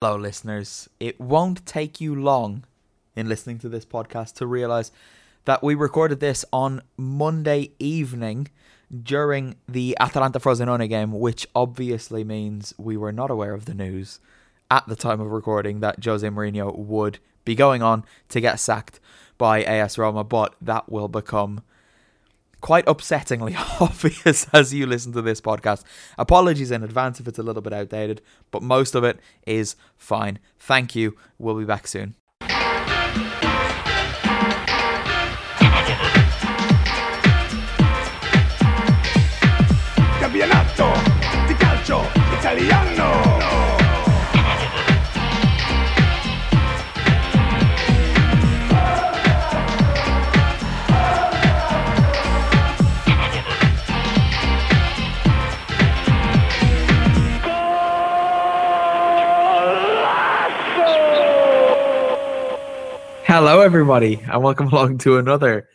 Hello, listeners. It won't take you long in listening to this podcast to realize that we recorded this on Monday evening during the Atalanta Frosinone game, which obviously means we were not aware of the news at the time of recording that Jose Mourinho would be going on to get sacked by AS Roma, but that will become quite upsettingly obvious as you listen to this podcast. Apologies in advance if it's a little bit outdated, but most of it is fine. Thank you. We'll be back soon. Hello, everybody, and welcome along to another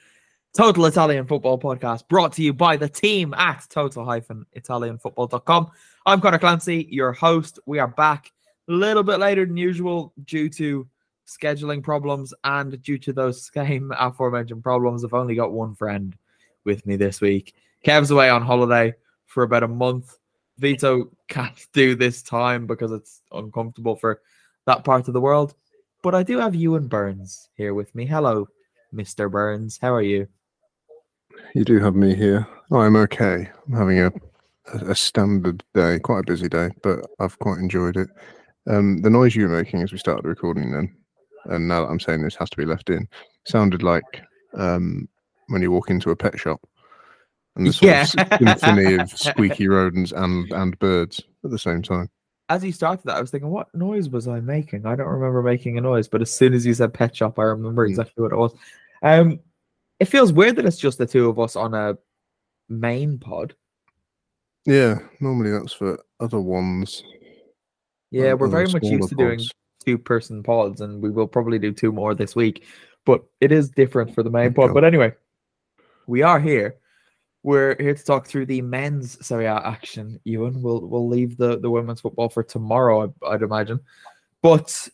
Total Italian Football podcast brought to you by the team at total-italianfootball.com. I'm Connor Clancy, your host. We are back a little bit later than usual due to scheduling problems and due to those same aforementioned problems. I've only got one friend with me this week. Kev's away on holiday for about a month. Vito can't do this time because it's uncomfortable for that part of the world. But I do have Ewan Burns here with me. Hello, Mr. Burns. How are you? You do have me here. Oh, I'm okay. I'm having a, a a standard day, quite a busy day, but I've quite enjoyed it. Um, the noise you were making as we started recording, then, and now that I'm saying this has to be left in, sounded like um, when you walk into a pet shop and the sort Yeah. of symphony of squeaky rodents and and birds at the same time. As you started that, I was thinking, what noise was I making? I don't remember making a noise, but as soon as you said pet shop, I remember Mm. exactly what it was. Um, it feels weird that it's just the two of us on a main pod. Yeah, normally that's for other ones. Yeah, other- we're very much used to doing two person pods, and we will probably do two more this week. But it is different for the main pod. But anyway, we are here. We're here to talk through the men's Serie A action. Ewan, we'll we'll leave the the women's football for tomorrow, I'd imagine. But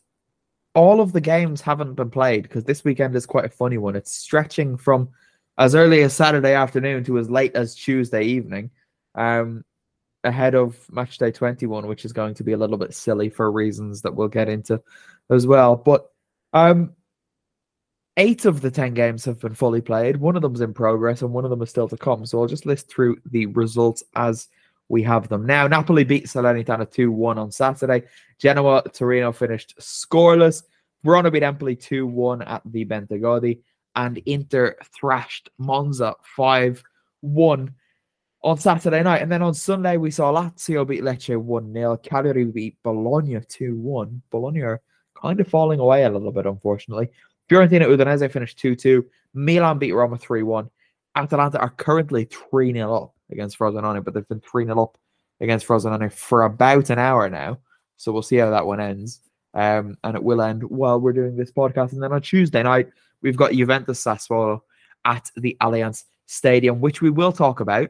all of the games haven't been played because this weekend is quite a funny one. It's stretching from as early as Saturday afternoon to as late as Tuesday evening. Um, ahead of match day 21 which is going to be a little bit silly for reasons that we'll get into as well but um eight of the 10 games have been fully played one of them's in progress and one of them is still to come so i'll just list through the results as we have them now napoli beat salernitana 2-1 on saturday genoa torino finished scoreless verona beat empoli 2-1 at the bentegodi and inter thrashed monza 5-1 on Saturday night. And then on Sunday, we saw Lazio beat Lecce 1 0. Cagliari beat Bologna 2 1. Bologna are kind of falling away a little bit, unfortunately. Fiorentina Udinese finished 2 2. Milan beat Roma 3 1. Atalanta are currently 3 0 up against Frosinone, but they've been 3 0 up against Frosinone for about an hour now. So we'll see how that one ends. Um, and it will end while we're doing this podcast. And then on Tuesday night, we've got Juventus Sassuolo at the Allianz Stadium, which we will talk about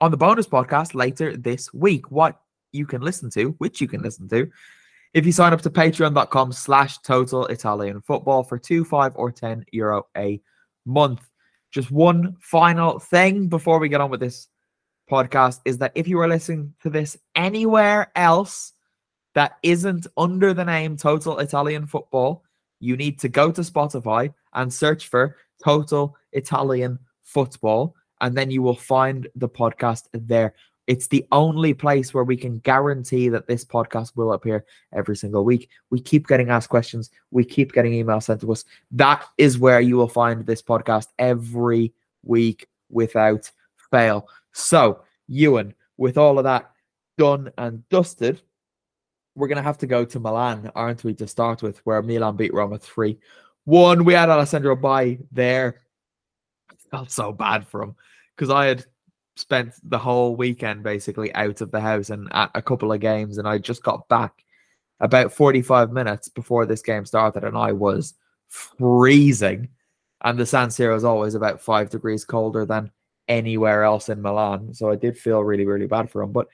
on the bonus podcast later this week. What you can listen to, which you can listen to, if you sign up to patreon.com slash total Italian football for two, five, or 10 euro a month. Just one final thing before we get on with this podcast is that if you are listening to this anywhere else that isn't under the name Total Italian Football, you need to go to Spotify and search for Total Italian Football, and then you will find the podcast there. It's the only place where we can guarantee that this podcast will appear every single week. We keep getting asked questions, we keep getting emails sent to us. That is where you will find this podcast every week without fail. So, Ewan, with all of that done and dusted, we're going to have to go to Milan, aren't we, to start with, where Milan beat Roma 3 1. We had Alessandro Bai there. I felt so bad for him because I had spent the whole weekend basically out of the house and at a couple of games, and I just got back about 45 minutes before this game started, and I was freezing. And the San Siro is always about five degrees colder than anywhere else in Milan. So I did feel really, really bad for him. But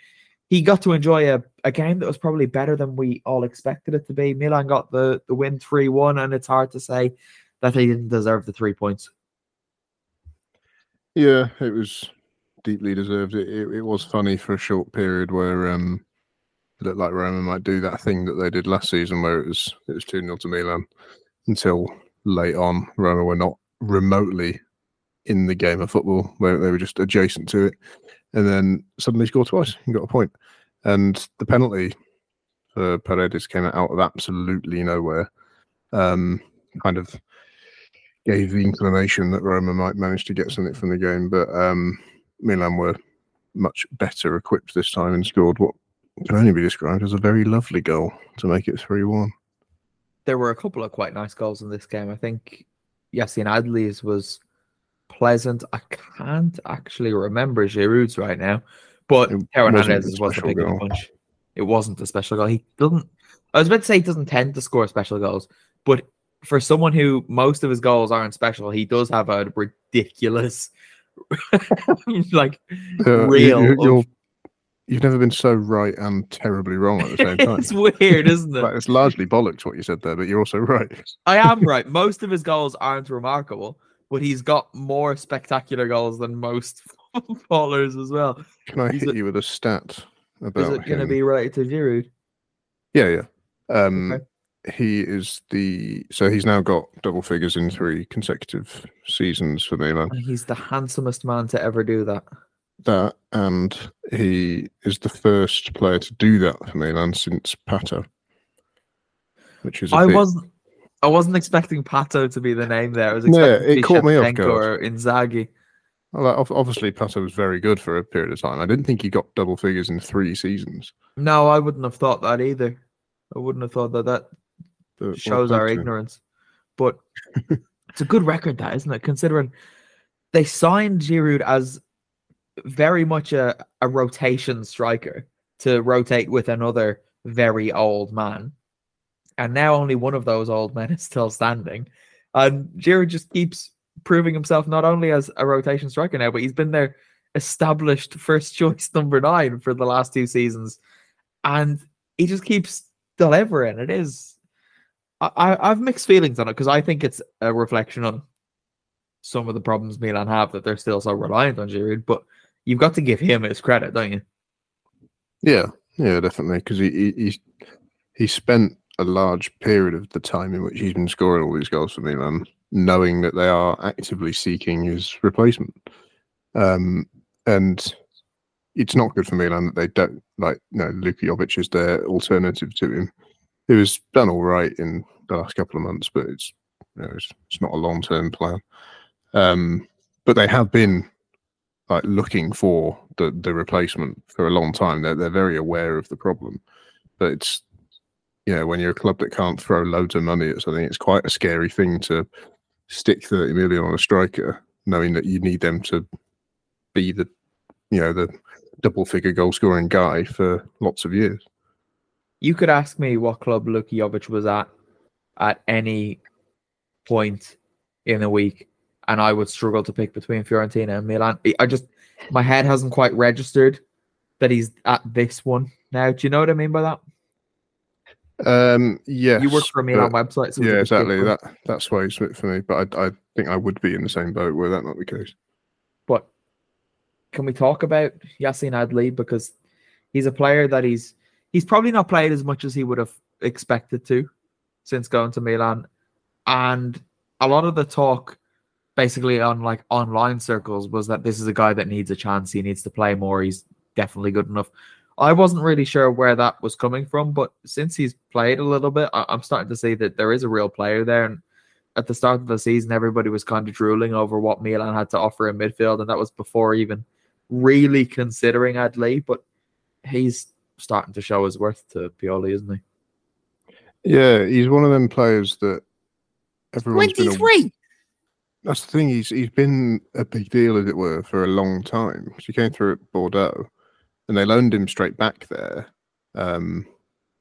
he got to enjoy a, a game that was probably better than we all expected it to be. Milan got the, the win 3 1, and it's hard to say that they didn't deserve the three points. Yeah, it was deeply deserved. It, it, it was funny for a short period where um, it looked like Roma might do that thing that they did last season where it was it was 2 0 to Milan until late on. Roma were not remotely in the game of football, where they were just adjacent to it. And then suddenly scored twice and got a point. And the penalty for Paredes came out of absolutely nowhere. Um, kind of gave the inclination that Roma might manage to get something from the game, but um, Milan were much better equipped this time and scored what can only be described as a very lovely goal to make it 3 1. There were a couple of quite nice goals in this game. I think Yacine Adli's was pleasant. I can't actually remember Giroud's right now, but It Theo wasn't a Hernandez's was the special pick of the goal. It wasn't a special goal. He doesn't. I was about to say he doesn't tend to score special goals, but for someone who most of his goals aren't special, he does have a ridiculous, like Uh, real. you- of- you've never been so right and terribly wrong at the same time. it's weird, isn't it? Like, it's largely bollocks what you said there, but you're also right. I am right. Most of his goals aren't remarkable, but he's got more spectacular goals than most footballers as well. Can I He's hit a- you with a stat about Is it going to be related to Giroud? Yeah, yeah. Um, Okay. He is the so he's now got double figures in three consecutive seasons for Milan. He's the handsomest man to ever do that. That and he is the first player to do that for Milan since Pato, which is I bit- wasn't. I wasn't expecting Pato to be the name there. I was Yeah, expecting it to be caught me off guard. or Inzaghi. Well, obviously Pato was very good for a period of time. I didn't think he got double figures in three seasons. No, I wouldn't have thought that either. I wouldn't have thought that. That well shows our ignorance. But it's a good record, that isn't it? Considering they signed Giroud as very much a, a rotation striker to rotate with another very old man. And now only one of those old men is still standing. And Giroud just keeps proving himself not only as a rotation striker now, but he's been their established first choice number nine for the last two seasons. And he just keeps delivering. It is I, I I've mixed feelings on it because I think it's a reflection on some of the problems Milan have that they're still so reliant on Giroud. But you've got to give him his credit, don't you? Yeah, yeah, definitely. Because he, he he spent a large period of the time in which he's been scoring all these goals for Milan, knowing that they are actively seeking his replacement. Um, and it's not good for Milan that they don't like. No, Luka Jovic is their alternative to him. He was done all right in the last couple of months, but it's you know, it's, it's not a long term plan. Um, but they have been like looking for the the replacement for a long time. They're they're very aware of the problem, but it's you know when you're a club that can't throw loads of money at something, it's quite a scary thing to stick thirty million on a striker, knowing that you need them to be the you know the double figure goal scoring guy for lots of years. You could ask me what club Luka Jovic was at at any point in the week, and I would struggle to pick between Fiorentina and Milan. I- just my head hasn't quite registered that he's at this one now. Do you know what I mean by that? Um, yes, you work for a Milan website, so yeah, could just pick exactly. That that's why it's for me. But I I think I would be in the same boat were that not the case. But can we talk about Yacine Adli because he's a player that he's he's probably not played as much as he would have expected to since going to Milan, and a lot of the talk basically on like online circles was that this is a guy that needs a chance. He needs to play more. He's definitely good enough. I wasn't really sure where that was coming from, but since he's played a little bit, I- I'm starting to see that there is a real player there. And at the start of the season, everybody was kind of drooling over what Milan had to offer in midfield, and that was before even really considering Adli. But he's starting to show his worth to Pioli, isn't he? Yeah, he's one of them players that everyone's aw- That's the thing. He's he's been a big deal, as it were, for a long time. He came through at Bordeaux, and they loaned him straight back there um,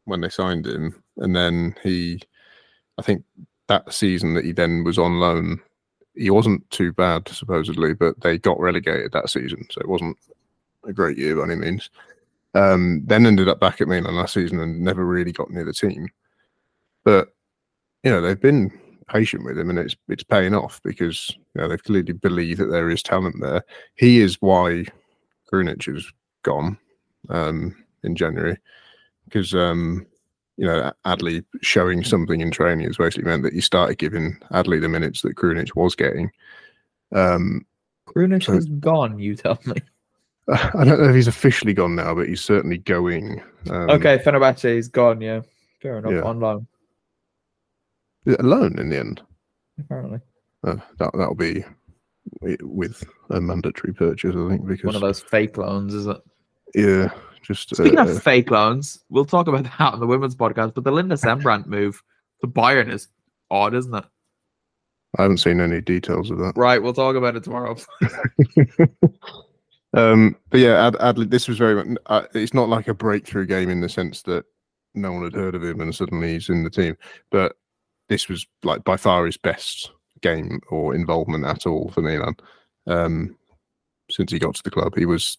when they signed him, and then he, I think that season that he then was on loan, he wasn't too bad supposedly, but they got relegated that season, so it wasn't a great year by any means. Um, then ended up back at Milan last season and never really got near the team. But you know they've been patient with him, and it's it's paying off because you know, they've clearly believe that there is talent there. He is why Krunic is gone um, in January because um, you know Adli showing something in training has basically meant that you started giving Adli the minutes that Krunic was getting. Um, Krunic So- is gone. You tell me. I don't know if he's officially gone now, but he's certainly going. Um, okay, Fenerbahce is gone. Yeah, fair enough. Yeah. On loan, alone in the end. apparently. Uh, that that'll be with a mandatory purchase, I think, because One of those fake loans, is it? yeah, just Speaking uh, of fake loans, we'll talk about that on the women's podcast. But the Linda Sembrant move to Bayern is odd, isn't it? I haven't seen any details of that. Right, we'll talk about it tomorrow. um, but yeah, Ad, Adli, this was very much. Uh, it's not like a breakthrough game in the sense that no one had heard of him and suddenly he's in the team. But this was like by far his best game or involvement at all for Milan um, since he got to the club. He was,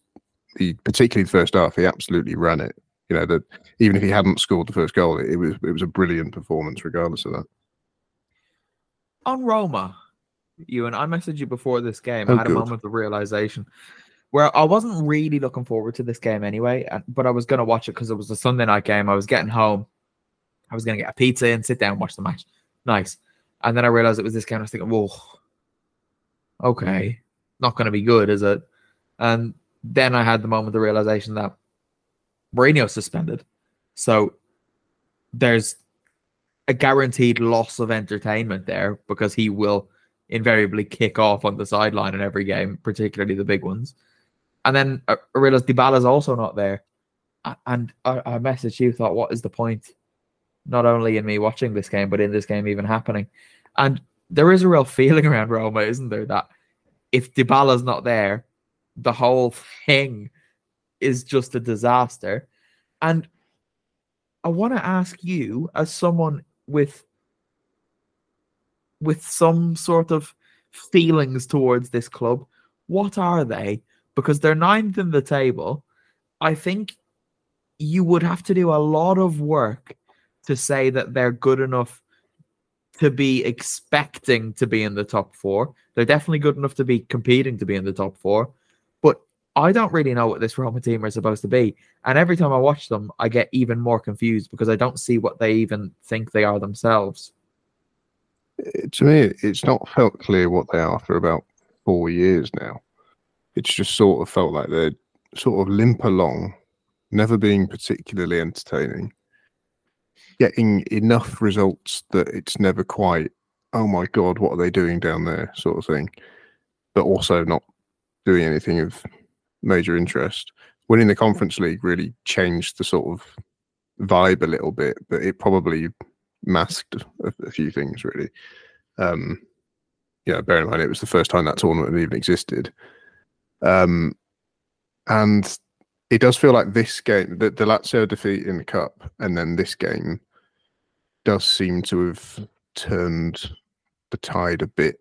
he particularly the first half, he absolutely ran it. You know that even if he hadn't scored the first goal, it, it was it was a brilliant performance regardless of that. on Roma, you and I messaged you before this game. Oh, I had good. a moment of realization where I wasn't really looking forward to this game anyway, but I was going to watch it because it was a Sunday night game. I was getting home. I was going to get a pizza and sit down and watch the match. Nice. And then I realized it was this game. I was thinking, whoa, okay, not going to be good, is it? And then I had the moment of realization that Mourinho's suspended. So there's a guaranteed loss of entertainment there because he will invariably kick off on the sideline in every game, particularly the big ones. And then I I realized Dybala's also not there. And I, I messaged you, thought, what is the point? Not only in me watching this game, but in this game even happening. And there is a real feeling around Roma, isn't there, that if Dybala's not there, the whole thing is just a disaster. And I want to ask you, as someone with with some sort of feelings towards this club, what are they? Because they're ninth in the table. I think you would have to do a lot of work to say that they're good enough to be expecting to be in the top four. They're definitely good enough to be competing to be in the top four. But I don't really know what this Roma team are supposed to be. And every time I watch them, I get even more confused because I don't see what they even think they are themselves. Uh, to me, it's not felt clear what they are for about four years now. It's just sort of felt like they're sort of limp along, never being particularly entertaining, getting enough results that it's never quite, oh my God, what are they doing down there, sort of thing, but also not doing anything of major interest. Winning the Conference League really changed the sort of vibe a little bit, but it probably masked a, a few things really. Um, yeah, bear in mind it was the first time that tournament even existed. Um, and it does feel like this game, the, the Lazio defeat in the cup, and then this game does seem to have turned the tide a bit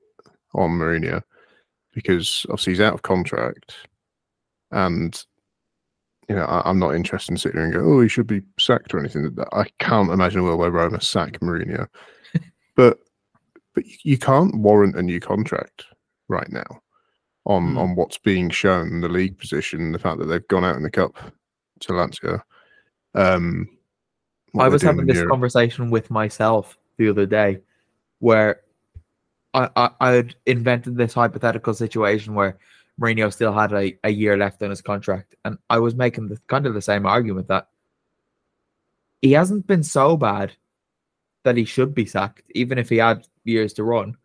on Mourinho because obviously he's out of contract, and you know I, I'm not interested in sitting there and go, oh, he should be sacked or anything. I can't imagine a world where Roma sack Mourinho, but but you can't warrant a new contract right now on Hmm. on what's being shown, the league position, the fact that they've gone out in the cup to Lazio. Um, I was having this Europe. conversation with myself the other day where I, I, I had invented this hypothetical situation where Mourinho still had a, a year left on his contract. And I was making the, kind of the same argument that he hasn't been so bad that he should be sacked, even if he had years to run.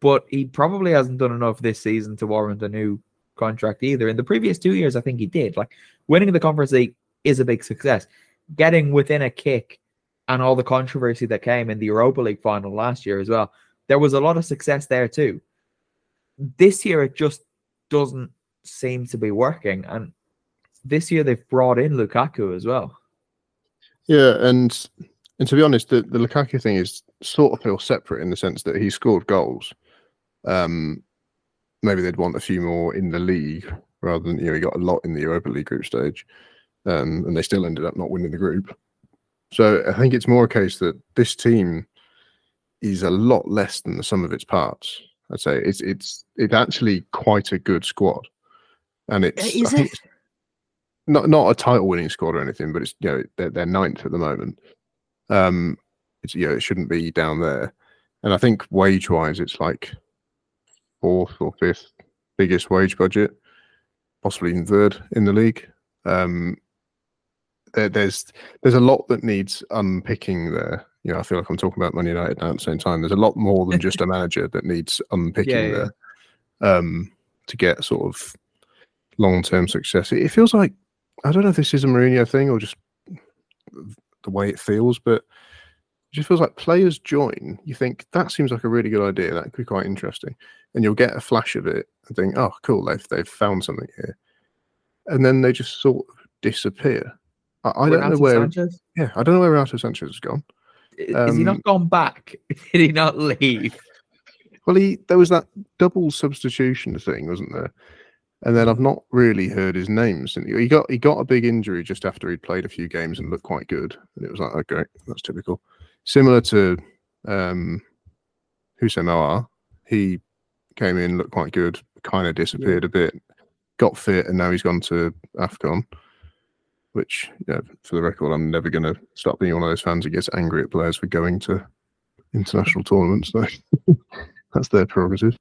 But he probably hasn't done enough this season to warrant a new contract either. In the previous two years, I think he did. Like winning the conference league is a big success. Getting within a kick and all the controversy that came in the Europa League final last year as well. There was a lot of success there too. This year it just doesn't seem to be working. And this year they've brought in Lukaku as well. Yeah, and and to be honest, the, the Lukaku thing is sort of feels separate in the sense that he scored goals. Um, maybe they'd want a few more in the league rather than you know he got a lot in the Europa League group stage. um, and they still ended up not winning the group. So I think it's more a case that this team is a lot less than the sum of its parts. I'd say it's it's it's actually quite a good squad, and it's think it? not not a title winning squad or anything, but it's you know they're, they're ninth at the moment. Um, it's you know it shouldn't be down there, and I think wage wise it's like fourth or fifth biggest wage budget, possibly even third in the league. Um, there, there's there's a lot that needs unpicking there. You know, I feel like I'm talking about Man United now at the same time. There's a lot more than just a manager that needs unpicking Yeah, yeah. there um, to get sort of long term success. It, it feels like I don't know if this is a Mourinho thing or just the way it feels, but just feels like players join. You think that seems like a really good idea. That could be quite interesting, and you'll get a flash of it and think, "Oh, cool! They've they've found something here," and then they just sort of disappear. I, I don't know where. Sanches? Yeah, I don't know where Renato Sanches has gone. Is he Um, not gone back? Did he not leave? Well, he there was that double substitution thing, wasn't there? And then I've not really heard his name since he got he got a big injury just after he'd played a few games and looked quite good. And it was like, okay, that's typical. Similar to um Houssem Aouar, he came in, looked quite good, kind of disappeared a bit, got fit, and now he's gone to AFCON. Which, yeah, for the record, I'm never going to stop being one of those fans who gets angry at players for going to international tournaments. So that's their prerogative.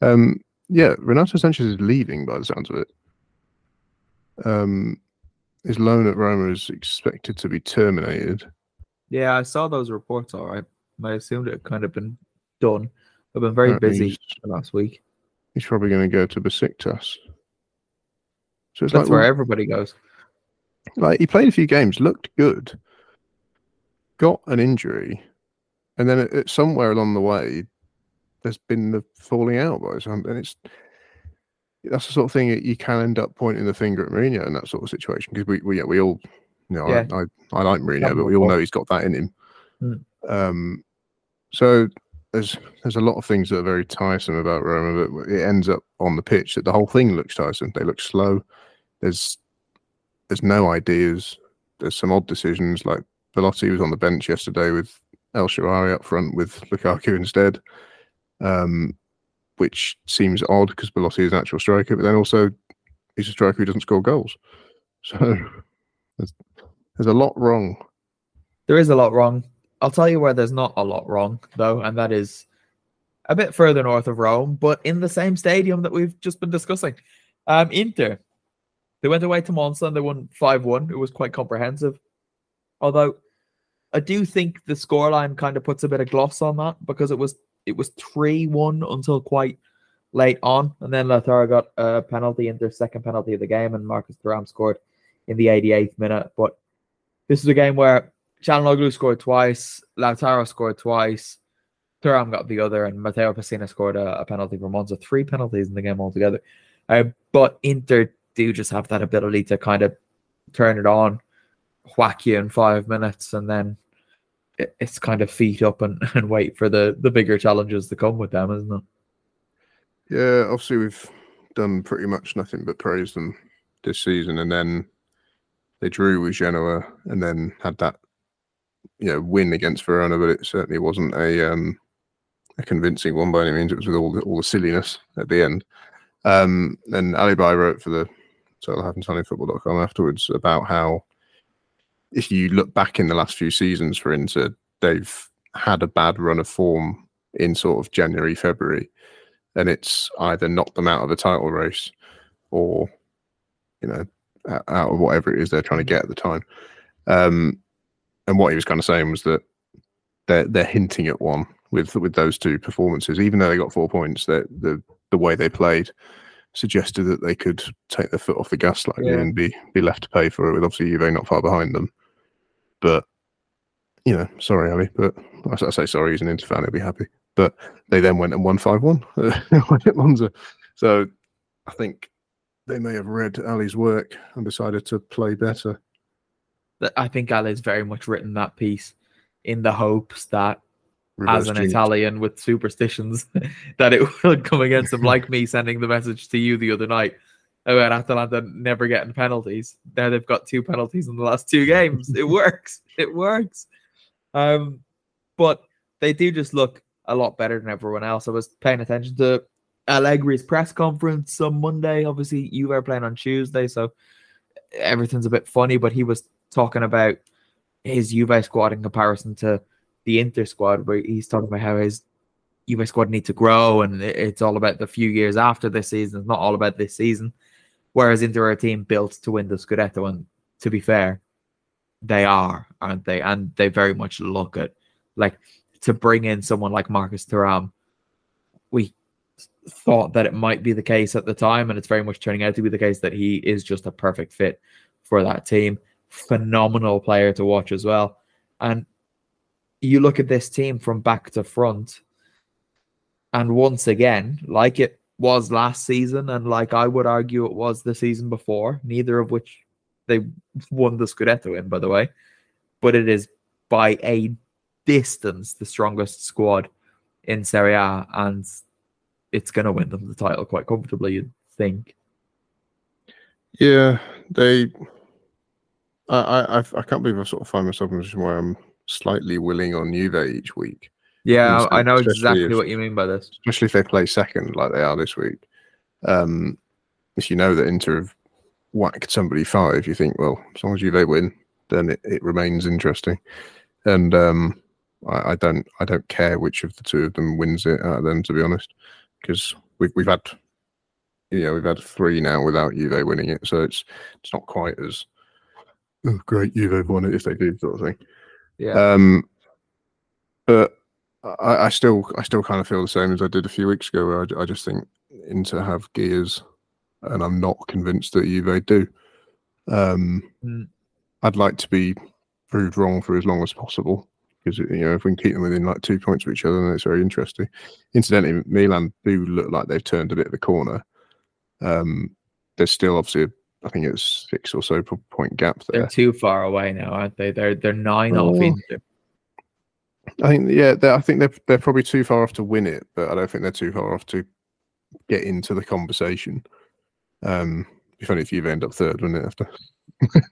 Um, yeah, Renato Sanches is leaving by the sounds of it. Um, his loan at Roma is expected to be terminated. Yeah, I saw those reports. All right, I assumed it had kind of been done. I've been very busy last week. He's probably going to go to Besiktas. So it's That's like, where well, everybody goes. like he played a few games, looked good, got an injury, and then it, it- somewhere along the way, there's been the falling out by some, and it's that's the sort of thing that you can end up pointing the finger at Mourinho in that sort of situation because we, we yeah we all you know Yeah. I, I I like Mourinho, but we all know he's got that in him. Mm. Um, so there's there's a lot of things that are very tiresome about Roma, but it ends up on the pitch that the whole thing looks tiresome. They look slow. There's there's no ideas. There's some odd decisions. Like Belotti was on the bench yesterday with El Shaarawy up front with Lukaku instead, um, which seems odd because Belotti is an actual striker, but then also he's a striker who doesn't score goals. So there's, a lot wrong. There is a lot wrong. I'll tell you where there's not a lot wrong, though, and that is a bit further north of Rome, but in the same stadium that we've just been discussing. Um, Inter. They went away to Monza and they won 5 1. It was quite comprehensive. Although I do think the scoreline kind of puts a bit of gloss on that because it was it was 3 1 until quite late on. And then Lautaro got a penalty in their second penalty of the game, and Marcus Thuram scored in the 88th minute. But this is a game where Calhanoglu scored twice, Lautaro scored twice, Thuram got the other, and Matteo Pessina scored a, a penalty for Monza. Three penalties in the game altogether. Uh, but Inter do just have that ability to kind of turn it on, whack you in five minutes, and then it, it's kind of feet up and, and wait for the, the bigger challenges to come with them, isn't it? Yeah, obviously we've done pretty much nothing but praise them this season, and then they drew with Genoa, and then had that you know win against Verona, but it certainly wasn't a um, a convincing one by any means. It was with all the, all the silliness at the end. Um, and Ali Bai wrote for the football.com afterwards about how if you look back in the last few seasons for Inter, they've had a bad run of form in sort of January, February, and it's either knocked them out of the title race or, you know, out of whatever it is they're trying to get at the time. Um, and what he was kind of saying was that they're they're hinting at one with with those two performances, even though they got four points. That the the way they played suggested that they could take their foot off the gas slightly Yeah. and be be left to pay for it. With obviously Juve not far behind them, but you know, sorry Ali, but I I say sorry. He's an Inter fan; he'll be happy. But they then went and won five one at Monza. So I think they may have read Ali's work and decided to play better. I think Ali's very much written that piece in the hopes that Reverse as an jinx. Italian with superstitions that it will come against him, like me sending the message to you the other night about Atalanta never getting penalties. Now they've got two penalties in the last two games. It works. It works. Um, but they do just look a lot better than everyone else. I was paying attention to Allegri's press conference on Monday. Obviously, you were playing on Tuesday, so everything's a bit funny. But he was talking about his Juve squad in comparison to the Inter squad, where he's talking about how his Juve squad need to grow, and it's all about the few years after this season. It's not all about this season. Whereas Inter are a team built to win the Scudetto, and to be fair, they are, aren't they? And they very much look at like to bring in someone like Marcus Thuram. We thought that it might be the case at the time, and it's very much turning out to be the case that he is just a perfect fit for that team. Phenomenal player to watch as well. And you look at this team from back to front, and once again, like it was last season, and like I would argue it was the season before, neither of which they won the Scudetto in, by the way, but it is by a distance the strongest squad in Serie A, and it's going to win them the title quite comfortably, you'd think. Yeah, they. I, I I- can't believe I sort of find myself in a position where I'm slightly willing on Juve each week, Yeah, I know exactly if- what you mean by this. especially if they play second like they are this week. Um, if you know that Inter have whacked somebody five, you think, well, as long as Juve win, then it, it remains interesting. And um, I, I don't I don't care which of the two of them wins it out of them, to be honest, because we've we've had you know we've had three now without Juve winning it, so it's it's not quite as oh, great Juve won it if they do sort of thing. Yeah. Um, but I, I still, I still kind of feel the same as I did a few weeks ago, where I, I just think Inter have gears, and I'm not convinced that Juve do. Um, Mm. I'd like to be proved wrong for as long as possible because you know if we can keep them within like two points of each other, then it's very interesting. Incidentally, Milan do look like they've turned a bit of a corner. Um, there's still obviously, I think it's six or so point gap there. They're too far away now, aren't they? They're they're nine off Oh. Inter. I think yeah, I think they're they're probably too far off to win it, but I don't think they're too far off to get into the conversation. Um, be funny if you end up third, wouldn't it? After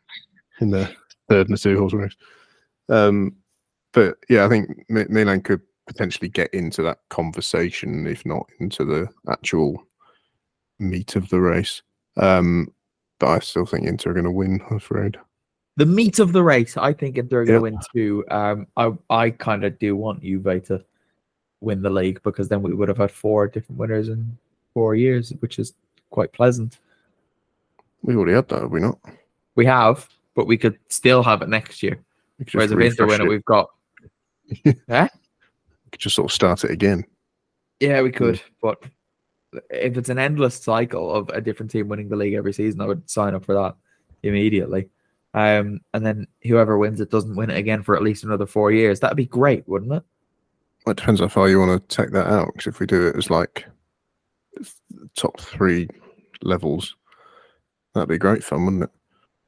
in the third in the two horse race. Um, but yeah, I think Milan could potentially get into that conversation, if not into the actual meat of the race. Um, but I still think Inter are going to win. I'm afraid. The meat of the race, I think Inter are going Yep. to win too. Um, I I kind of do want Juve to win the league because then we would have had four different winners in four years, which is quite pleasant. We've already had that, have we not? We have, but we could still have it next year. We Whereas if Inter win it. we've got We could just sort of start it again. yeah, we could, but if it's an endless cycle of a different team winning the league every season, I would sign up for that immediately. Um, and then whoever wins it doesn't win it again for at least another four years. That'd be great, wouldn't it? It depends how far you want to take that out. Because if we do it as like top three levels, that'd be great fun, wouldn't it?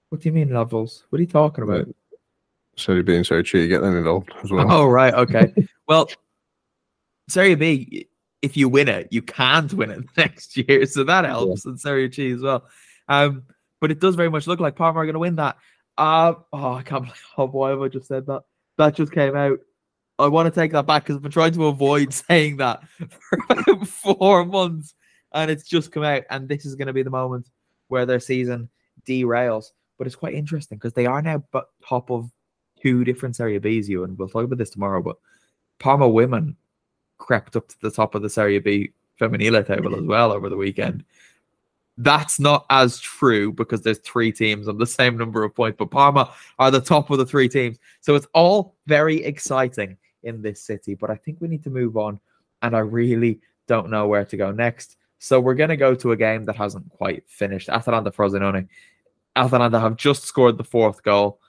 What do you mean levels? What are you talking about? So being so cheap, get them involved as well. Oh right, okay. well, Serie B, if you win it, you can't win it next year, so that helps, and Serie C as well. Um, but it does very much look like Parma are going to win that. Uh, oh, I can't believe. Oh, why have I just said that? That just came out. I want to take that back because I've been trying to avoid saying that for about four months, and it's just come out. And this is going to be the moment where their season derails. But it's quite interesting because they are now but top of two different Serie Bs, you and we'll talk about this tomorrow. But Parma women crept up to the top of the Serie B Femminile table as well over the weekend. That's not as true because there's three teams on the same number of points, but Parma are the top of the three teams. So it's all very exciting in this city. But I think we need to move on, and I really don't know where to go next. So we're going to go to a game that hasn't quite finished. Atalanta Frosinone. Atalanta have just scored the fourth goal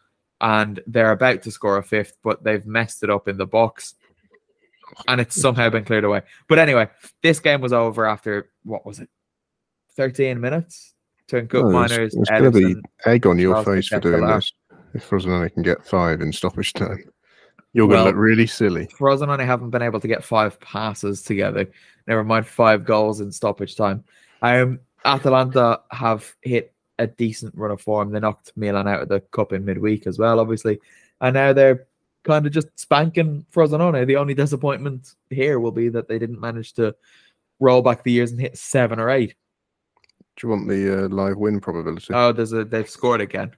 and they're about to score a fifth, but they've messed it up in the box and it's somehow been cleared away. But anyway, this game was over after what was it? 13 minutes? Turn Cook Oh, it's- Miners, it's gonna be egg on your face for doing this. If Frosinone can get five in stoppage time, you're going to look really silly. Frosinone haven't been able to get five passes together. Never mind five goals in stoppage time. Um, Atalanta have hit a decent run of form. They knocked Milan out of the cup in midweek as well, obviously, and now they're kind of just spanking Frosinone. The only disappointment here will be that they didn't manage to roll back the years and hit seven or eight. Do you want the uh, live win probability? Oh, there's a they've scored again.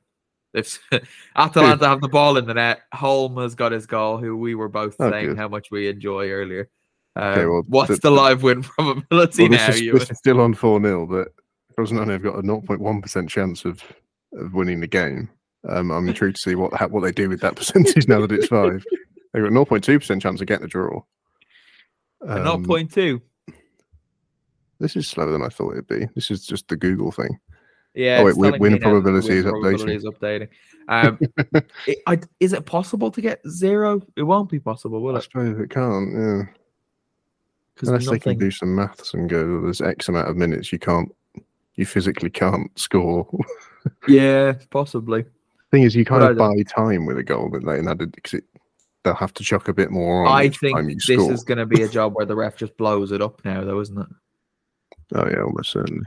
They've Atalanta have the ball in the net. Holm has got his goal, who we were both Oh, saying good. how much we enjoy earlier. Um, Okay, well, what's the- the, live win probability Well, now? is, this is still on 4 0, but Frosinone have got a 0.1% chance of, of winning the game. Um, I'm intrigued to see what ha- what they do with that percentage now that it's five. They've got 0.2% chance of getting a draw. Um, point two. This is slower than I thought it'd be. This is just the Google thing. Yeah, oh, wait, win- win me now that the probability win is probability is updating. Um, it- I, is it possible to get zero? It won't be possible, will I it? suppose it can't, yeah. Unless they can do some maths and go, there's X amount of minutes you can't, you physically can't score. Yeah, possibly. thing is, you kind But of buy time with a goal, but like, that because it, they'll have to chuck a bit more on. I think this score. is going to be a job where the ref just blows it up now, though, isn't it? Oh yeah, almost certainly.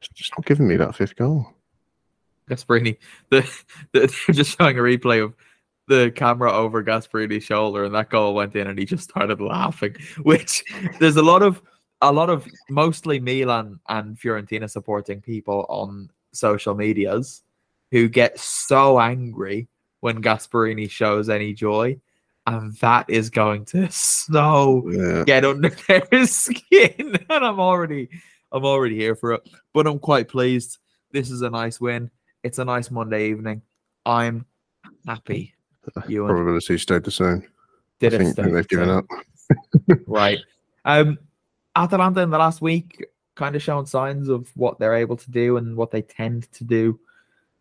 It's just not giving me that fifth goal. Gasperini, the, the, they're just showing a replay of the camera over Gasperini's shoulder, and that goal went in, and he just started laughing. Which there's a lot of a lot of mostly Milan and Fiorentina supporting people on social medias who get so angry when Gasperini shows any joy, and that is going to so Yeah, get under their skin. And I'm already I'm already here for it. But I'm quite pleased. This is a nice win. It's a nice Monday evening. I'm happy. You and probability stayed the same. did I it think, think they've the given up. Right. Um Atalanta in the last week kind of shown signs of what they're able to do and what they tend to do,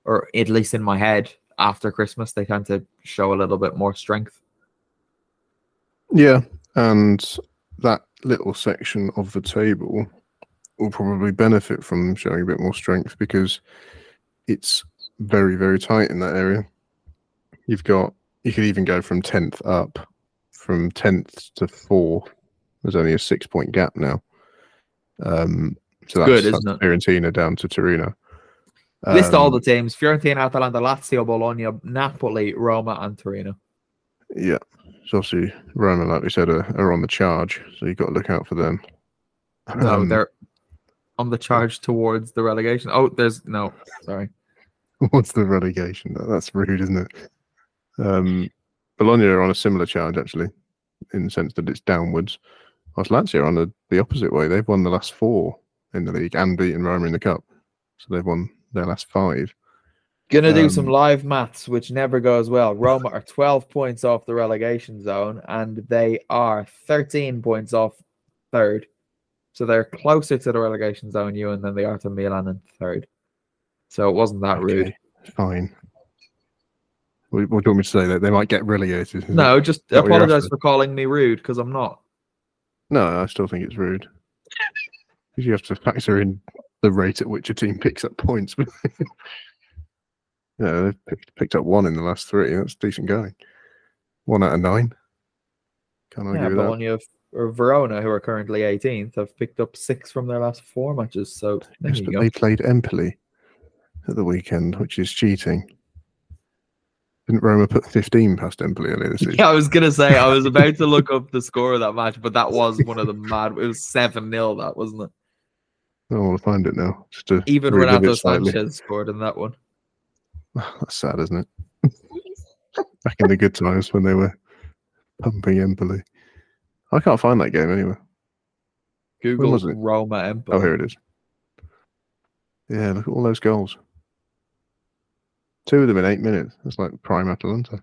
or at least in my head, after Christmas, they tend to show a little bit more strength. Yeah, and that little section of the table will probably benefit from showing a bit more strength because it's very, very tight in that area. You've got, you could even go from 10th up, from 10th to 4. There's only a six point gap now. Um, so that's, Good, isn't it? Fiorentina down to Torino. List all the Um, teams: Fiorentina, Atalanta, Lazio, Bologna, Napoli, Roma, and Torino. Yeah. So obviously Roma, like we said, are, are on the charge, so you've got to look out for them. No, Um, they're on the charge towards the relegation. Oh, there's no. Sorry. What's the relegation? That's rude, isn't it? Um, Bologna are on a similar charge, actually, in the sense that it's downwards. Whilst Lazio are on the, the opposite way. They've won the last four in the league and beaten Roma in the cup. So they've won their last five. Gonna do some Um, live maths, which never goes well. Roma are 12 points off the relegation zone, and they are 13 points off third. So they're closer to the relegation zone, you, and than they are to Milan in third. So it wasn't that rude. Fine. What, what do you want me to say? That they might get relegated? No, just that what you're apologize for calling me rude because I'm not. No, I still think it's rude. Because you have to factor in the rate at which a team picks up points. yeah, they've picked, picked up one in the last three. That's decent going. One out of nine. Can't argue Yeah, with that. Bologna have- or Verona, who are currently 18th, have picked up six from their last four matches. So Yes, but go. they played Empoli at the weekend, which is cheating. Didn't Roma put 15 past Empoli earlier this season? Yeah, I was gonna say I was about to look up the score of that match, but that was one of the mad. It was seven 0 that wasn't it? I want to find it now. Just to Even Renato. Sanches scored in that one. That's sad, isn't it? Back in the good times when they were pumping Empoli. I can't find that game anywhere. Google was it? Roma Oh, here it is. Yeah, look at all those goals. Two of them in eight minutes. That's like prime Atalanta.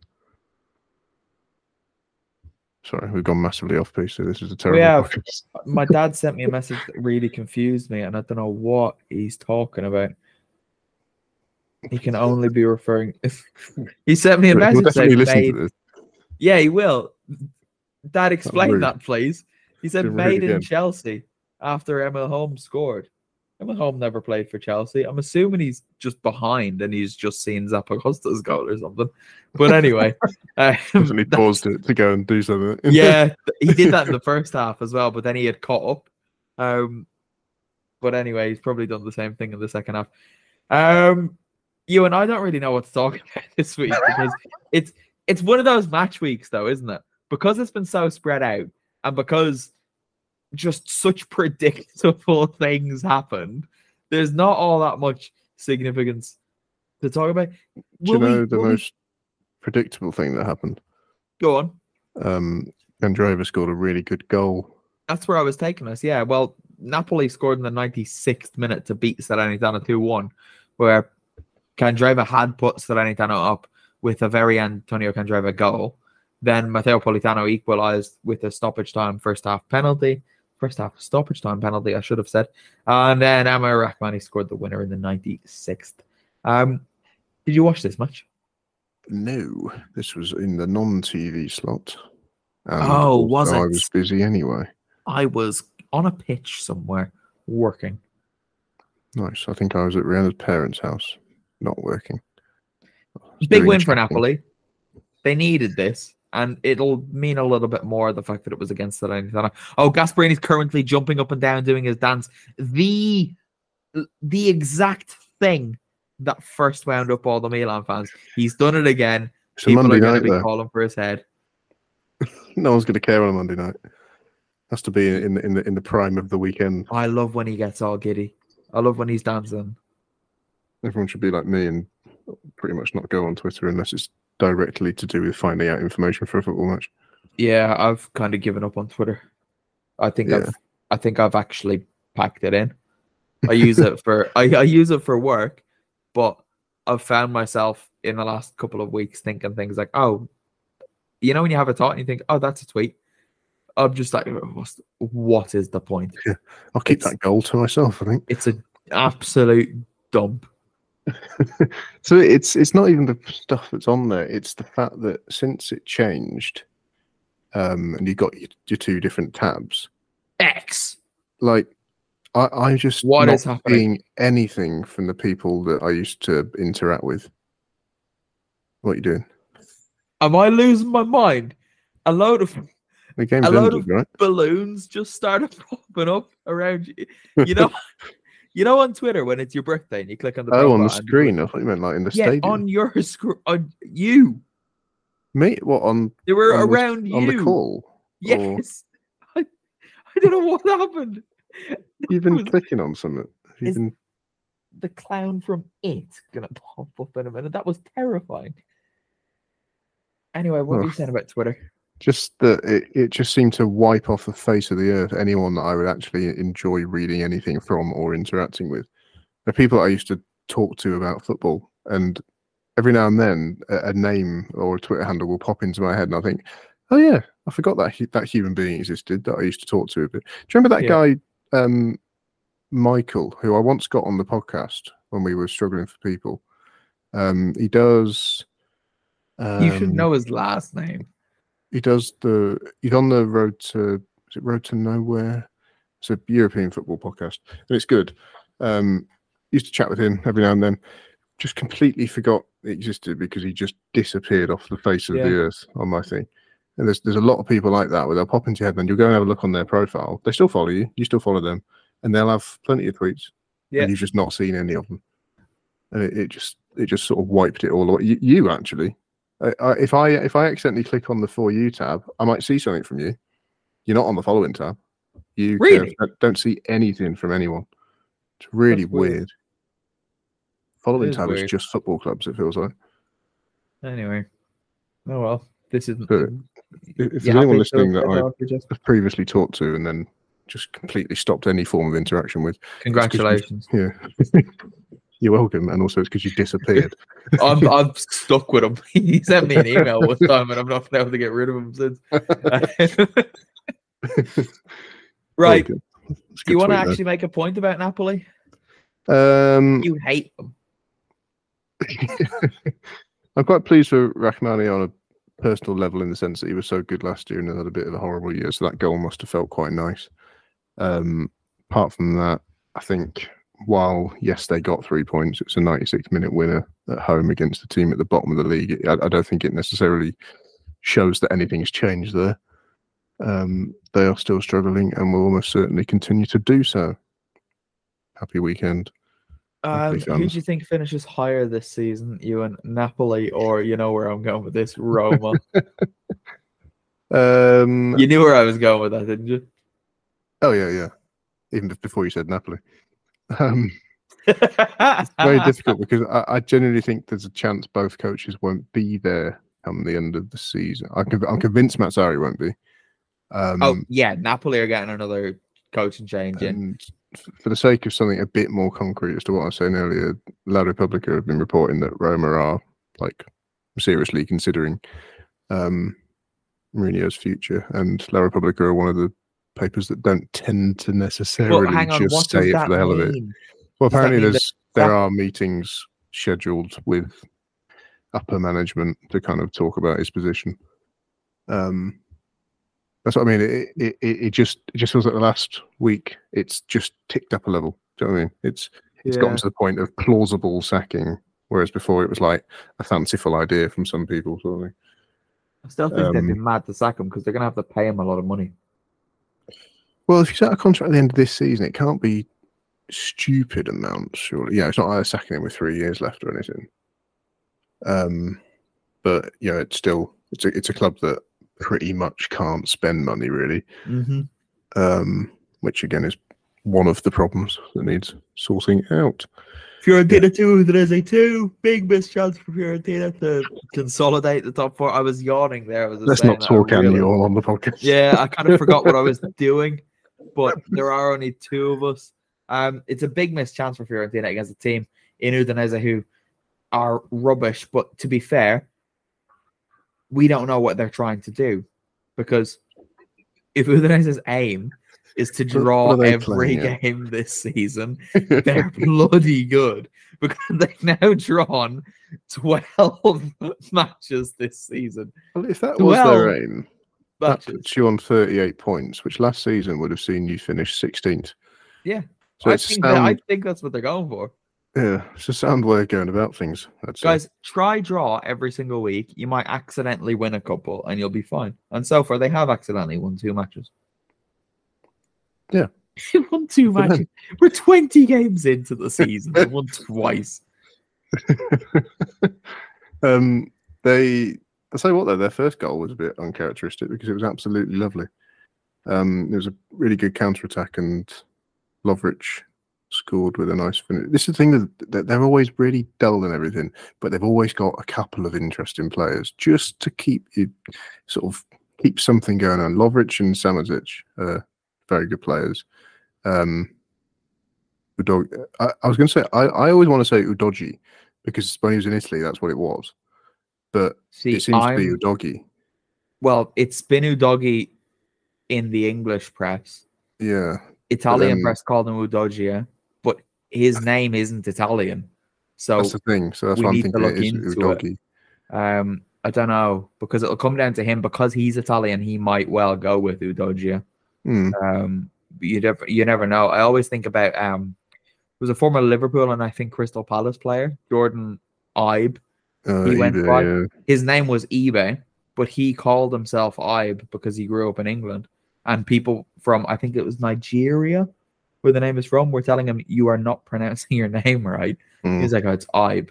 Sorry, we've gone massively off piece. So this is a terrible. podcast. My dad sent me a message that really confused me, and I don't know what he's talking about. He can only be referring. he sent me a We'll message definitely saying, listen made, to this. "Yeah, he will." Dad, explain that, please. He said, "Made in. Chelsea." After Emma Holmes scored, Emma Holmes never played for Chelsea. I'm assuming he's just behind, and he's just seen Zappacosta's goal or something. But anyway, um, Definitely paused it to go and do something. yeah, he did that in the first half as well, but then he had caught up. Um, But anyway, he's probably done the same thing in the second half. Um, you and I don't really know what to talk about this week because it's it's one of those match weeks, though, isn't it? Because it's been so spread out, and because just such predictable things happened, there's not all that much significance to talk about. Do you Will we- the will we- most predictable thing that happened? Go on. Um, Androva scored a really good goal. That's where I was taking us. Yeah. Well, Napoli scored in the 96th minute to beat Salernitana 2 1, where Candreva had put Salernitana up with a very Antonio Candreva goal. Then Matteo Politano equalized with a stoppage time first half penalty. First half stoppage time penalty, I should have said. And then Amir Rrahmani scored the winner in the 96th. Um, did you watch this match? No, this was in the non-TV slot. Oh, was also I was busy anyway. I was on a pitch somewhere working. Nice. I think I was at Rihanna's parents' house, not working. Big win for. Napoli. They needed this, and it'll mean a little bit more the fact that it was against Salernitana. Oh, Gasperini's currently jumping up and down doing his dance. The the exact thing that first wound up all the Milan fans. He's done it again. It's a People Monday are going to be though. calling for his head. No one's going to care on a Monday night. Has to be in in the in the prime of the weekend. I love when he gets all giddy. I love when he's dancing. Everyone should be like me and pretty much not go on Twitter unless it's directly to do with finding out information for a football match. Yeah, I've kind of given up on Twitter. I think Yeah. I've I think I've actually packed it in. I use it for I, I use it for work, but I've found myself in the last couple of weeks thinking things like, oh, you know, when you have a thought and you think, oh, that's a tweet. I'm just like, what's, what is the point? I'll keep It's- that goal to myself. I think. It's an absolute dump. So it's it's not even the stuff that's on there. It's the fact that since it changed, um, and you got your, your two different tabs. X. Like, I I'm just What not happening? seeing anything from the people that I used to interact with. What are you doing? Am I losing my mind? A load of The game's A load ended, of- right? balloons just started popping up around you. You know, you know on Twitter when it's your birthday and you click on the Oh, on the profile and you screen. I thought you meant like in the Yeah, stadium. on your screen, on you. Me? What on They were on the- around on you. the call? Or Yes. I, I don't know what happened. you've been was- clicking on something. You've Is- been The clown from It gonna pop up in a minute. That was terrifying. Anyway, what were you saying about Twitter? Just that it, it just seemed to wipe off the face of the earth anyone that I would actually enjoy reading anything from or interacting with. The people I used to talk to about football, and every now and then a, a name or a Twitter handle will pop into my head, and I think, oh yeah, I forgot that that human being existed that I used to talk to. a bit. Do you remember that Yeah. guy, um, Michael, who I once got on the podcast when we were struggling for people? Um, he does. you should um, know his last name. He does the he's on the road to is it road to nowhere? It's a european football podcast and it's good. Um used to chat with him every now and then. Just completely forgot it existed because he just disappeared off the face of Yeah. the earth on my thing. And there's there's a lot of people like that where they'll pop into your head and you'll go and have a look on their profile. They still follow you. You still follow them. And they'll have plenty of tweets Yeah. and you've just not seen any of them. And it, it just it just sort of wiped it all away. You, you actually I, I, if I if I accidentally click on the for you tab, I might see something from you. You're not on the following tab. You Really? don't- don't see anything from anyone. It's really That's weird. weird. Following is tab is just football clubs. It feels like. Anyway. Oh well. This isn't But If, there's anyone listening that I off your chest? have previously talked to and then just completely stopped any form of interaction with, Congratulations. yeah, you're welcome. And also, it's because you disappeared. I'm I'm stuck with him. He sent me an email one time and I've not been able to get rid of him since. right. Do you want to tweet, actually make a point about Napoli? Um, You hate them. I'm quite pleased for Rrahmani on a personal level in the sense that he was so good last year and then had a bit of a horrible year. So that goal must have felt quite nice. Um, apart from that, I think while yes, they got three points, it's a 96 minute winner at home against the team at the bottom of the league. I, I don't think it necessarily shows that anything's changed there. Um, they are still struggling and will almost certainly continue to do so. happy weekend. Um, who do you think finishes higher this season? You and Napoli, or you know where I'm going with this, Roma? Um, you knew where I was going with that, didn't you? Oh yeah, yeah. Even before you said Napoli. Um, it's very difficult because I, I genuinely think there's a chance both coaches won't be there come the end of the season. I can, I'm convinced Mazzarri won't be. Um, Oh yeah, Napoli are getting another coaching change in. and for the sake of something a bit more concrete as to what I was saying earlier, La Repubblica have been reporting that Roma are like seriously considering um, Mourinho's future, and La Repubblica are one of the papers that don't tend to necessarily hang on, just what say does it for the hell of it. Well, apparently mean that- there's there are meetings scheduled with upper management to kind of talk about his position. Um, that's what I mean. It, it it just it just feels like the last week it's just ticked up a level. Do you know what I mean? It's it's gotten to the point of plausible sacking, whereas before it was like a fanciful idea from some people. Sort of thing. I still think they'd be um, mad to sack him because they're gonna have to pay him a lot of money. Well, if he's out of contract at the end of this season, it can't be stupid amounts, surely. Yeah, it's not like they're sacking him with three years left or anything. Um, but yeah, it's still it's a it's a club that pretty much can't spend money really. Mm-hmm. Um, which again is one of the problems that needs sorting out. Fiorentina two, there's a two big mischance for Fiorentina to consolidate the top four. I was yawning there. I was Let's not talk all on the podcast. Yeah, I kind of forgot what I was doing, but there are only two of us. Um, it's a big missed chance for Fiorentina against a team in Udinese who are rubbish. But to be fair, we don't know what they're trying to do because if Udinese's aim is to draw what are they every playing game this season, they're bloody good because they've now drawn 12 matches this season. well, if that was their aim, that puts you on 38 points, which last season would have seen you finish 16th. Yeah. So I, think that- I think that's what they're going for. yeah, it's a sound way of going about things. Guys, try draw every single week. You might accidentally win a couple and you'll be fine. And so far, they have accidentally won two matches. Yeah. They won two Good for them. matches. We're 20 games into the season. They won twice. um, they, I say what though, their first goal was a bit uncharacteristic because it was absolutely lovely. Um, it was a really good counter attack, and Lovric scored with a nice finish. This is the thing that, they're always really dull and everything, but they've always got a couple of interesting players just to keep you sort of keep something going on. Lovric and Samardzic are very good players. Um, Udog- I, I was going to say I, I always want to say Udogi because when he was in Italy, that's what it was. But See, it seems to be I'm, Udogi. well, it's been Udogi in the English press. Yeah, Italian then- press called him Udogia, but his name isn't Italian. So that's the thing. So that's we what I'm need to thinking. look It is into it. Um, I don't know because it'll come down to him because he's Italian. He might well go with Udogia. Hmm. Um, you never you never know. I always think about um, it was a former Liverpool and I think Crystal Palace player Jordan Ibe. Uh, He went eBay, by- yeah. His name was eBay, but he called himself Ibe because he grew up in England. And people from I think it was Nigeria, where the name is from, were telling him you are not pronouncing your name right. Hmm. He's like, oh, it's Ibe.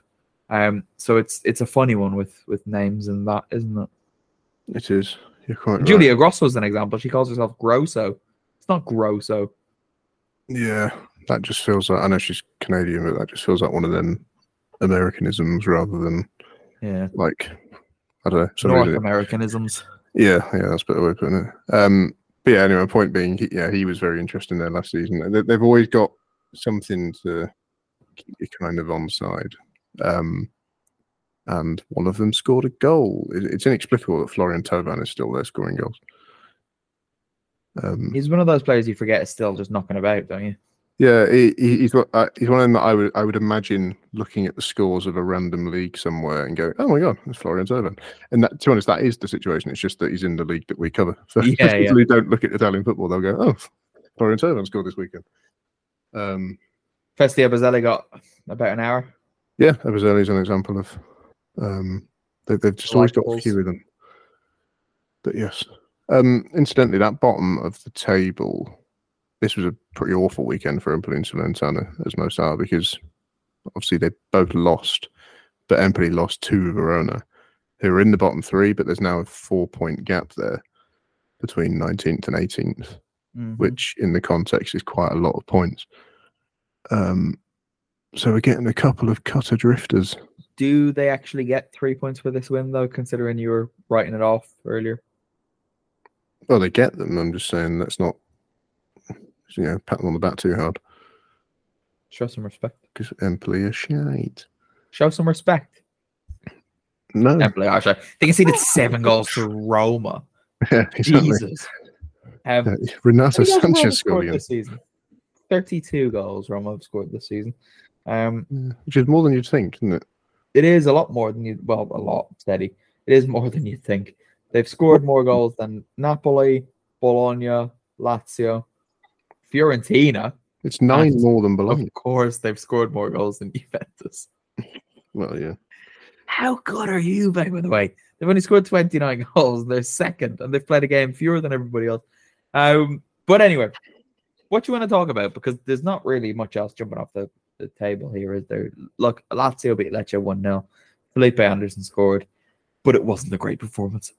Um, so it's it's a funny one with with names and that, isn't it? It is. You're quite right. Julia Grosso's an example. She calls herself Grosso. It's not Grosso. Yeah, that just feels like I know she's Canadian, but that just feels like one of them Americanisms rather than Yeah. like I don't know. North that- Americanisms. Yeah, yeah, that's a better way of putting it. Um, but yeah, anyway, point being, he, yeah, he was very interesting there last season. They, they've always got something to keep you kind of on side. Um, and one of them scored a goal. It, it's inexplicable that Florian Thauvin is still there scoring goals. Um, He's one of those players you forget is still just knocking about, don't you? yeah, he, he- he's uh, he's one of them that I would I would imagine looking at the scores of a random league somewhere and going, oh my god, it's Florian Thauvin. And that, to be honest, that is the situation. It's just that he's in the league that we cover. So Yeah, for people yeah. who don't look at Italian football, they'll go, oh, Florian Thauvin scored this weekend. Um, Festy Ebosele got about an hour. yeah, Ebosele is an example of. Um, they, they've just always got a few of them. But yes. Um, incidentally, that bottom of the table, this was a pretty awful weekend for Empoli and Salernitana, as most are, because obviously they both lost, but Empoli lost to Verona, who are in the bottom three, but there's now a four point gap there between 19th and 18th, Mhm. which in the context is quite a lot of points. Um, so we're getting a couple of cutter drifters. Do they actually get three points for this win, though, considering you were writing it off earlier? Well, they get them. I'm just saying let's not, you know, pat them on the back too hard Show some respect. Because Empoli are shite. Show some respect. No, Empoli, actually. They conceded seven goals to Roma. yeah, exactly. Jesus. Um, Renato How goals Roma Sanches scored scored this season. 32 goals Roma have scored this season. Um, Yeah, which is more than you'd think, isn't it? it is a lot more than you well, a lot steady. It is more than you'd think. They've scored more goals than Napoli, Bologna, Lazio, Fiorentina. It's nine more than Bologna. Of course, they've scored more goals than Juventus. Well, yeah. How good are you, by the way? They've only scored 29 goals and they're second, and they've played a game fewer than everybody else. Um, but anyway, what you want to talk about? Because there's not really much else jumping off the, the table here, is there? Look, Lazio beat Lecce 1 0. Felipe Anderson scored, but it wasn't a great performance.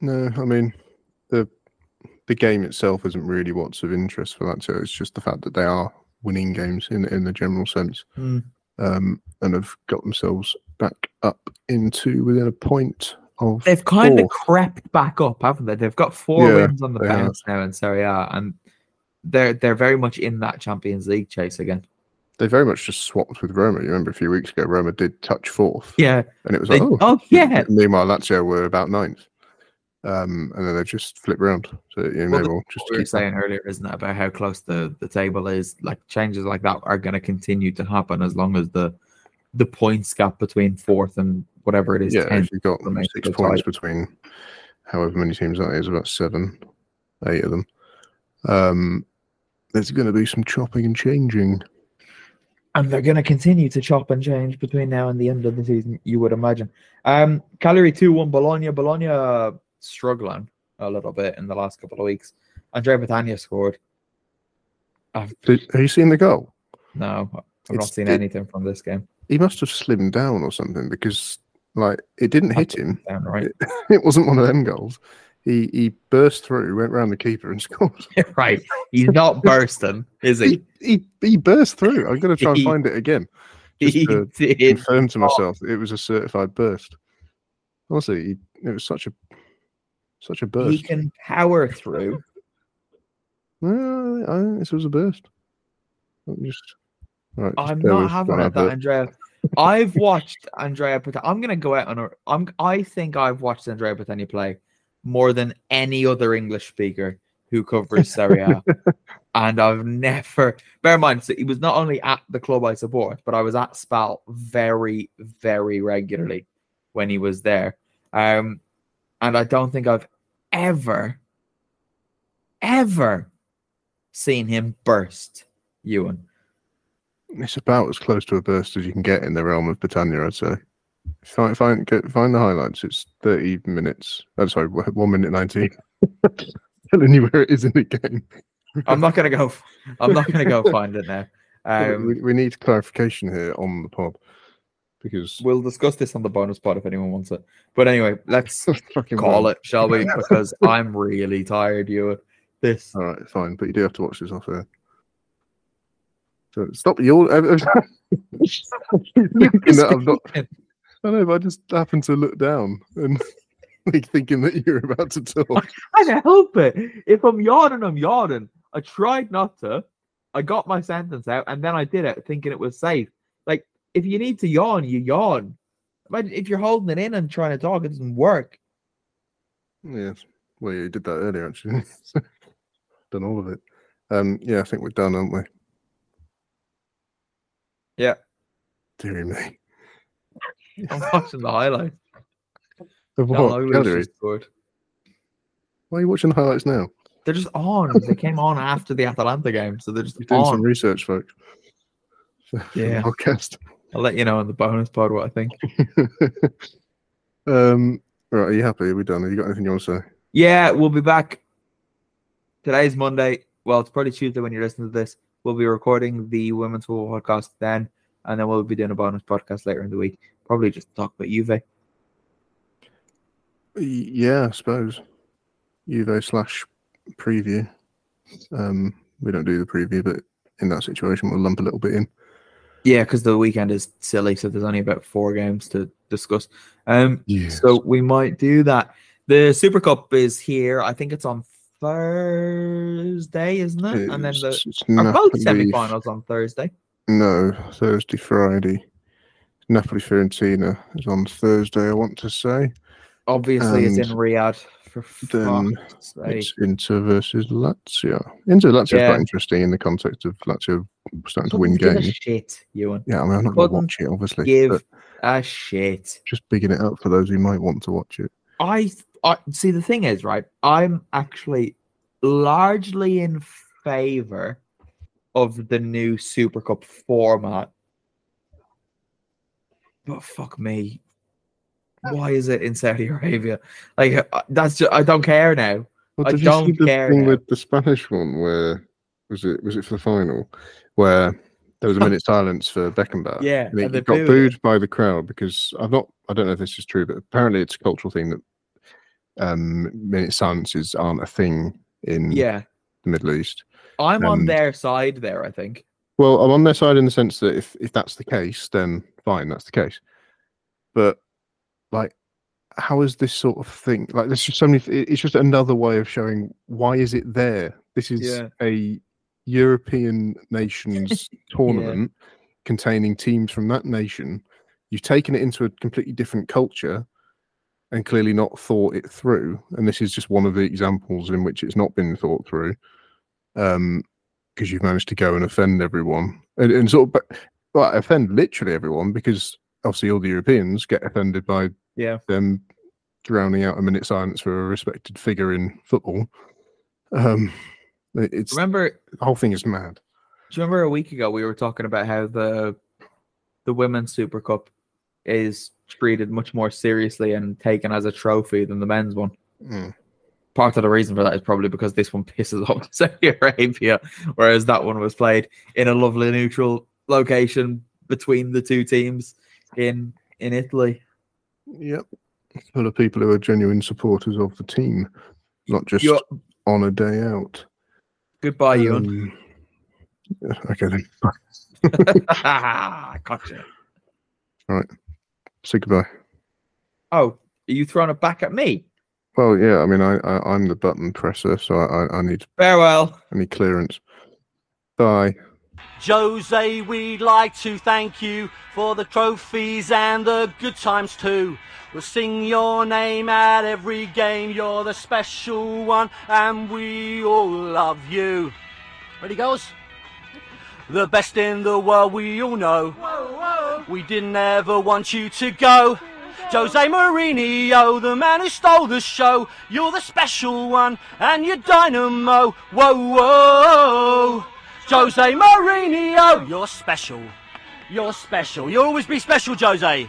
No, I mean the the game itself isn't really what's of interest for Lazio. It's just the fact that they are winning games in in the general sense, Hmm. um, and have got themselves back up into within a point of. They've kind of crept back up, haven't they? They've got four Yeah, wins on the have. bounce now in Serie A, and they're they're very much in that Champions League chase again. They very much just swapped with Roma. You remember a few weeks ago, Roma did touch fourth, Yeah. and it was They, like, oh, oh yeah. Meanwhile, Lazio were about ninth, um, and then they just flip round. So you know, Well, just what we were that. saying earlier, isn't it, about how close the, the table is? Like changes like that are going to continue to happen as long as the the points gap between fourth and whatever it is. Yeah, 10. if you've got six points title. between however many teams that is, about seven, eight of them. Um, there's going to be some chopping and changing. and they're going to continue to chop and change between now and the end of the season. You would imagine. Um, Cagliari two one Bologna. Bologna struggling a little bit in the last couple of weeks. Andrea Petagna scored. I've, Did, have you seen the goal? no, I've not seen it- anything from this game. He must have slimmed down or something because, like, it didn't hit him. Down right, It wasn't one of them goals. He he burst through, went round the keeper and scored. right. He's not bursting, is he? He he, he burst through. I'm going to try and find it again. Just He to confirm to myself it was a certified burst. Honestly, he, it was such a such a burst. He can power through. Well, I think this was a burst. Me just. right, just I'm not having that advert. Andrea. I've watched Andrea Petagna. I'm gonna go out on a. I'm. I think I've watched Andrea Petagna play more than any other English speaker who covers Serie A, and I've never. Bear in mind, so he was not only at the club I support, but I was at Spal very, very regularly when he was there. Um, and I don't think I've ever, ever seen him burst, Ewan. It's about as close to a burst as you can get in the realm of Britannia, I'd say. Find find get, find the highlights. It's thirty minutes. I'm sorry, one one minute nineteen. Telling you where it is in the game. I'm not gonna go. I'm not gonna go find it now. Um, we, we need clarification here on the pod because we'll discuss this on the bonus part if anyone wants it. But anyway, let's call well. it, shall we? Because I'm really tired. You, this. All right, fine, but you do have to watch this off air. So stop your. thinking that I'm not. I know, but I just happened to look down and like thinking that you're about to talk. I can't help it. If I'm yawning, I'm yawning. I tried not to. I got my sentence out, and then I did it, thinking it was safe. Like if you need to yawn, you yawn. Imagine if you're holding it in and trying to talk, it doesn't work. Yes. Well, you did that earlier, actually. done all of it. Um, yeah, I think we're done, aren't we? Yeah. Dear me. I'm watching the highlights. Of what? Cagliari? Why are you watching the highlights now? They're just on. They came on after the Atalanta game, so they're just You're doing some research, folks. Yeah. Podcast. I'll let you know on the bonus pod what I think. um, right, are you happy? Are we done? Have you got anything you want to say? Yeah, we'll be back. Today's Monday. well, it's probably Tuesday when you're listening to this. We'll be recording the women's football podcast then, and then we'll be doing a bonus podcast later in the week. Probably just talk about Juve. Yeah, I suppose. Juve slash preview. Um, we don't do the preview, but in that situation, we'll lump a little bit in. Yeah, because the weekend is silly, so there's only about four games to discuss. Um, Yeah. so we might do that. The Super Cup is here. I think it's on Thursday, isn't it? and then the It's- it's are both semi-finals on Thursday. No, Thursday, Friday. Napoli Fiorentina is on Thursday, I want to say. Obviously, it's in Riyadh. For then. It's Inter versus Lazio. Inter Lazio is Yeah. quite interesting in the context of Lazio starting to win Couldn't give a games. shit, Ewan. Yeah, I mean, I'm not going to watch it, obviously, Give a shit. just bigging it up for those who might want to watch it. I, I see. The thing is, right? I'm actually largely in favor of the new Super Cup format, but fuck me, why is it in Saudi Arabia? Like uh, that's just I don't care now. Well, I don't see the care thing now. with the Spanish one where was it was it for the final where there was a minute silence for Beckenbauer? Yeah, and it and they got booed booed by the crowd because I've not I don't know if this is true, but apparently it's a cultural thing that um minute silences aren't a thing in Yeah, the Middle East. I'm on their side there. I think. Well, I'm on their side in the sense that if if that's the case, then fine, that's the case. But like, how is this sort of thing? Like, there's just so many. It's just another way of showing why is it there. This is Yeah. a European nations tournament containing teams from that nation. You've taken it into a completely different culture and clearly not thought it through. And this is just one of the examples in which it's not been thought through. Um, because you've managed to go and offend everyone and, and sort of but, well, offend literally everyone because obviously all the Europeans get offended by Yeah. them drowning out a minute silence for a respected figure in football. Um, it- it's Remember, the whole thing is mad. Do you remember a week ago we were talking about how the the women's Super Cup is treated much more seriously and taken as a trophy than the men's one? Mm. Part of the reason for that is probably because this one pisses off Saudi Arabia, whereas that one was played in a lovely neutral location between the two teams in in Italy. Yep, full of people who are genuine supporters of the team, not just You're, on a day out. Goodbye, Ewan. Um, yeah, okay then. gotcha. All right. Say goodbye. Oh, are you throwing it back at me? Well, yeah. I mean, I, I I'm the button presser, so I I, I need Farewell. I need clearance. Bye. Jose, we'd like to thank you for the trophies and the good times too. We'll sing your name at every game. You're the special one, and we all love you. Ready goes. The best in the world, we all know. We didn't ever want you to go. Jose Mourinho, the man who stole the show. You're the special one, and you're dynamo. Whoa, whoa. Jose Mourinho, you're special. You're special. You'll always be special, Jose.